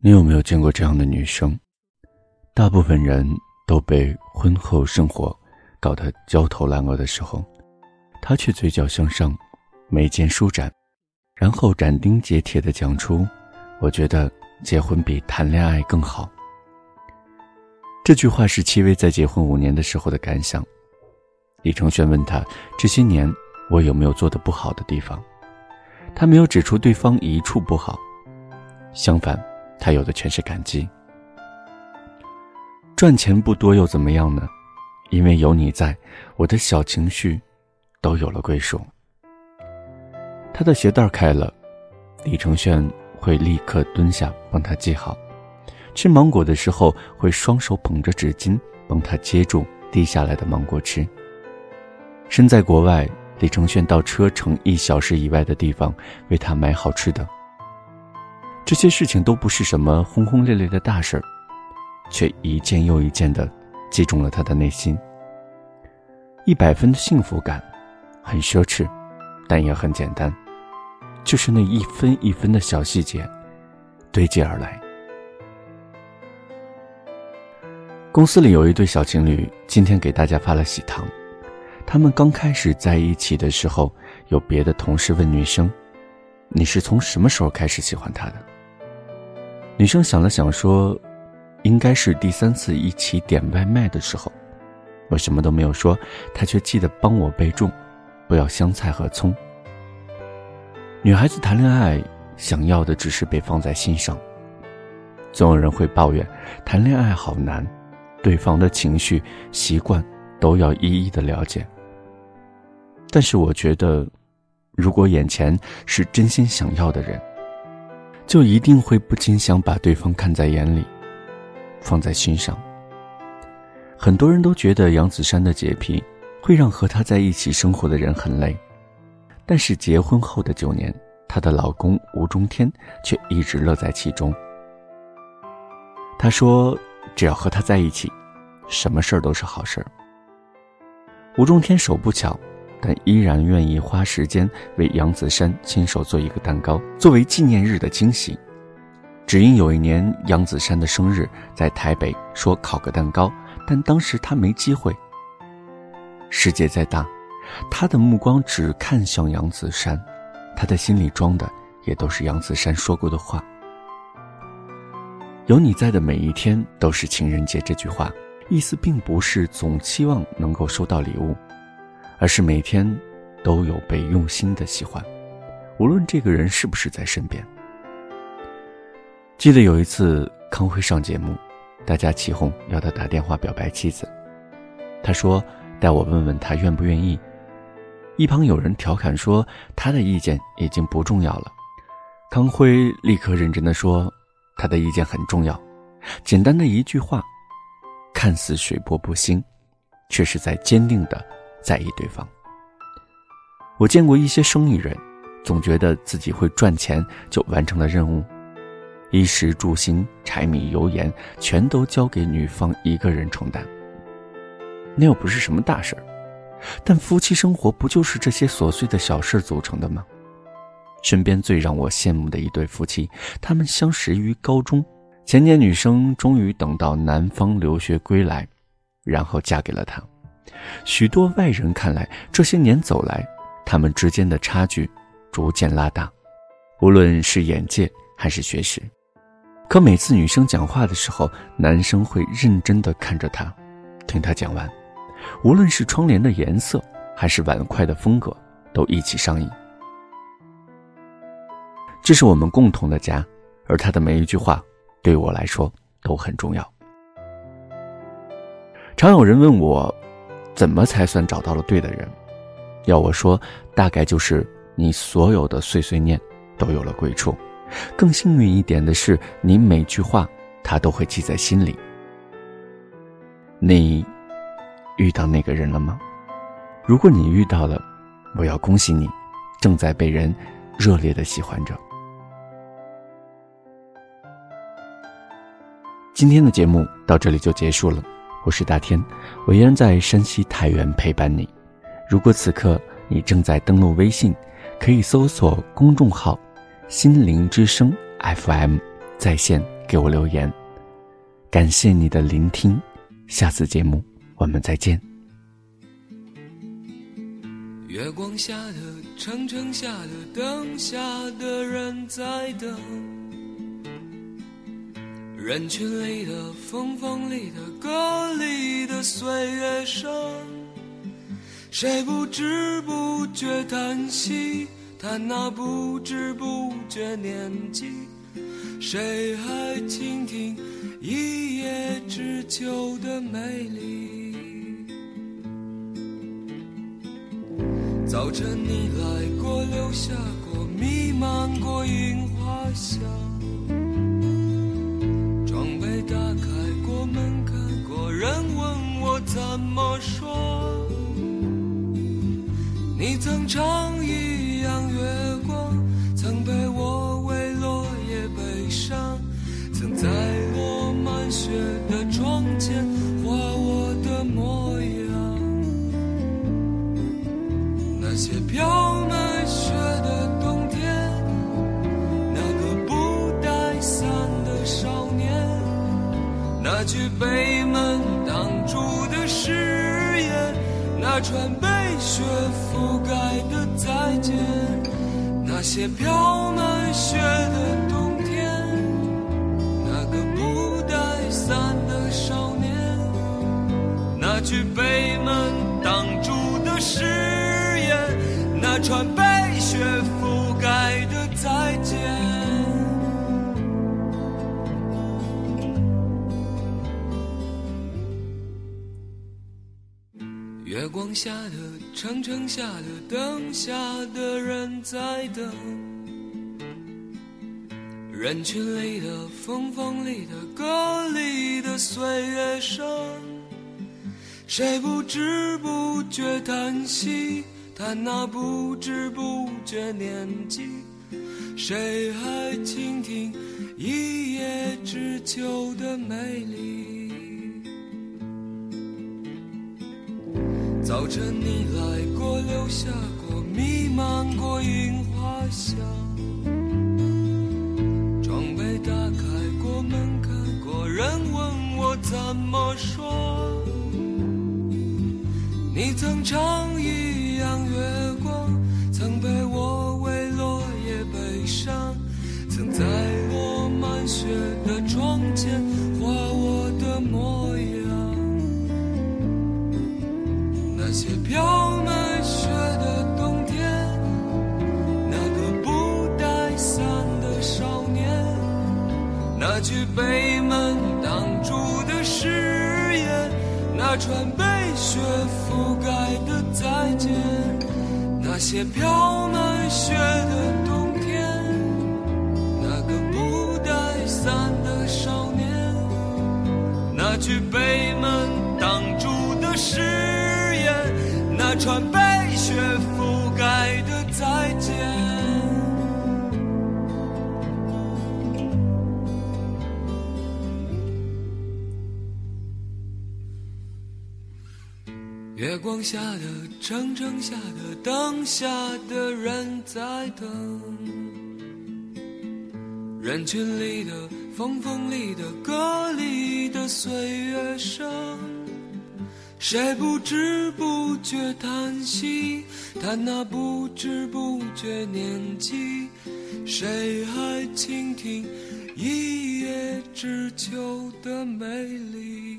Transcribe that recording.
你有没有见过这样的女生？大部分人都被婚后生活搞得焦头烂额的时候，她却嘴角向上，眉间舒展，然后斩钉截铁地讲出：“我觉得结婚比谈恋爱更好。”这句话是戚薇在结婚五年的时候的感想。李承铉问她：“这些年我有没有做的不好的地方？”她没有指出对方一处不好，相反。他有的全是感激。赚钱不多又怎么样呢？因为有你在，我的小情绪都有了归属。他的鞋带开了，李承铉会立刻蹲下帮他系好；吃芒果的时候，会双手捧着纸巾帮他接住滴下来的芒果汁。身在国外，李承铉到车程一小时以外的地方为他买好吃的。这些事情都不是什么轰轰烈烈的大事儿，却一件又一件的击中了他的内心。一百分的幸福感，很奢侈，但也很简单，就是那一分一分的小细节堆积而来。公司里有一对小情侣，今天给大家发了喜糖。他们刚开始在一起的时候，有别的同事问女生：“你是从什么时候开始喜欢他的？”女生想了想说：“应该是第三次一起点外卖的时候，我什么都没有说，他却记得帮我备注，不要香菜和葱。”女孩子谈恋爱想要的只是被放在心上。总有人会抱怨谈恋爱好难，对方的情绪习惯都要一一的了解。但是我觉得，如果眼前是真心想要的人。就一定会不禁想把对方看在眼里，放在心上。很多人都觉得杨子姗的洁癖会让和她在一起生活的人很累，但是结婚后的九年，她的老公吴中天却一直乐在其中。他说：“只要和他在一起，什么事儿都是好事儿。”吴中天手不巧。但依然愿意花时间为杨子姗亲手做一个蛋糕，作为纪念日的惊喜。只因有一年杨子姗的生日在台北，说烤个蛋糕，但当时他没机会。世界再大，他的目光只看向杨子姗，他的心里装的也都是杨子姗说过的话。有你在的每一天都是情人节，这句话意思并不是总期望能够收到礼物。而是每天都有被用心的喜欢，无论这个人是不是在身边。记得有一次康辉上节目，大家起哄要他打电话表白妻子，他说：“带我问问他愿不愿意。”一旁有人调侃说：“他的意见已经不重要了。”康辉立刻认真的说：“他的意见很重要。”简单的一句话，看似水波不兴，却是在坚定的。在意对方。我见过一些生意人，总觉得自己会赚钱就完成了任务，衣食住行、柴米油盐全都交给女方一个人承担。那又不是什么大事儿，但夫妻生活不就是这些琐碎的小事组成的吗？身边最让我羡慕的一对夫妻，他们相识于高中，前年女生终于等到男方留学归来，然后嫁给了他。许多外人看来，这些年走来，他们之间的差距逐渐拉大，无论是眼界还是学识。可每次女生讲话的时候，男生会认真的看着她，听她讲完，无论是窗帘的颜色还是碗筷的风格，都一起商议。这是我们共同的家，而他的每一句话，对我来说都很重要。常有人问我。怎么才算找到了对的人？要我说，大概就是你所有的碎碎念都有了归处。更幸运一点的是，你每句话他都会记在心里。你遇到那个人了吗？如果你遇到了，我要恭喜你，正在被人热烈的喜欢着。今天的节目到这里就结束了。我是大天，我依然在山西太原陪伴你。如果此刻你正在登录微信，可以搜索公众号“心灵之声 FM”，在线给我留言。感谢你的聆听，下次节目我们再见。月光下的城城下的灯下的人在等，人群里的风风里的歌里的岁月声，谁不知不觉叹息，叹那不知不觉年纪，谁还倾听一叶知秋的美丽？早晨你来过，留下过，弥漫过樱花香。我说？你曾唱一样月光，曾陪我为落叶悲伤，曾在落满雪的窗前那句被门挡住的誓言，那串被雪覆盖的再见，那些飘满雪的冬天，那个不带伞的少年，那句被门挡住的誓言。那串被雪月光下的长城下的灯下的人在等，人群里的风风里的歌里的岁月声，谁不知不觉叹息？叹那不知不觉年纪，谁还倾听一叶知秋的美丽？早晨你来过，留下过，弥漫过樱花香。窗被打开过，门开过，人问我怎么说？你曾唱一样月光，曾陪我为落叶悲伤，曾在那句被门挡住的誓言，那串被雪覆盖的再见，那些飘满雪的冬天，那个不带伞的少年，那句被门挡住的誓言，那串被月光下的城城下的灯下的人在等，人群里的风风里的歌里的岁月声，谁不知不觉叹息，叹那不知不觉年纪，谁还倾听一叶知秋的美丽？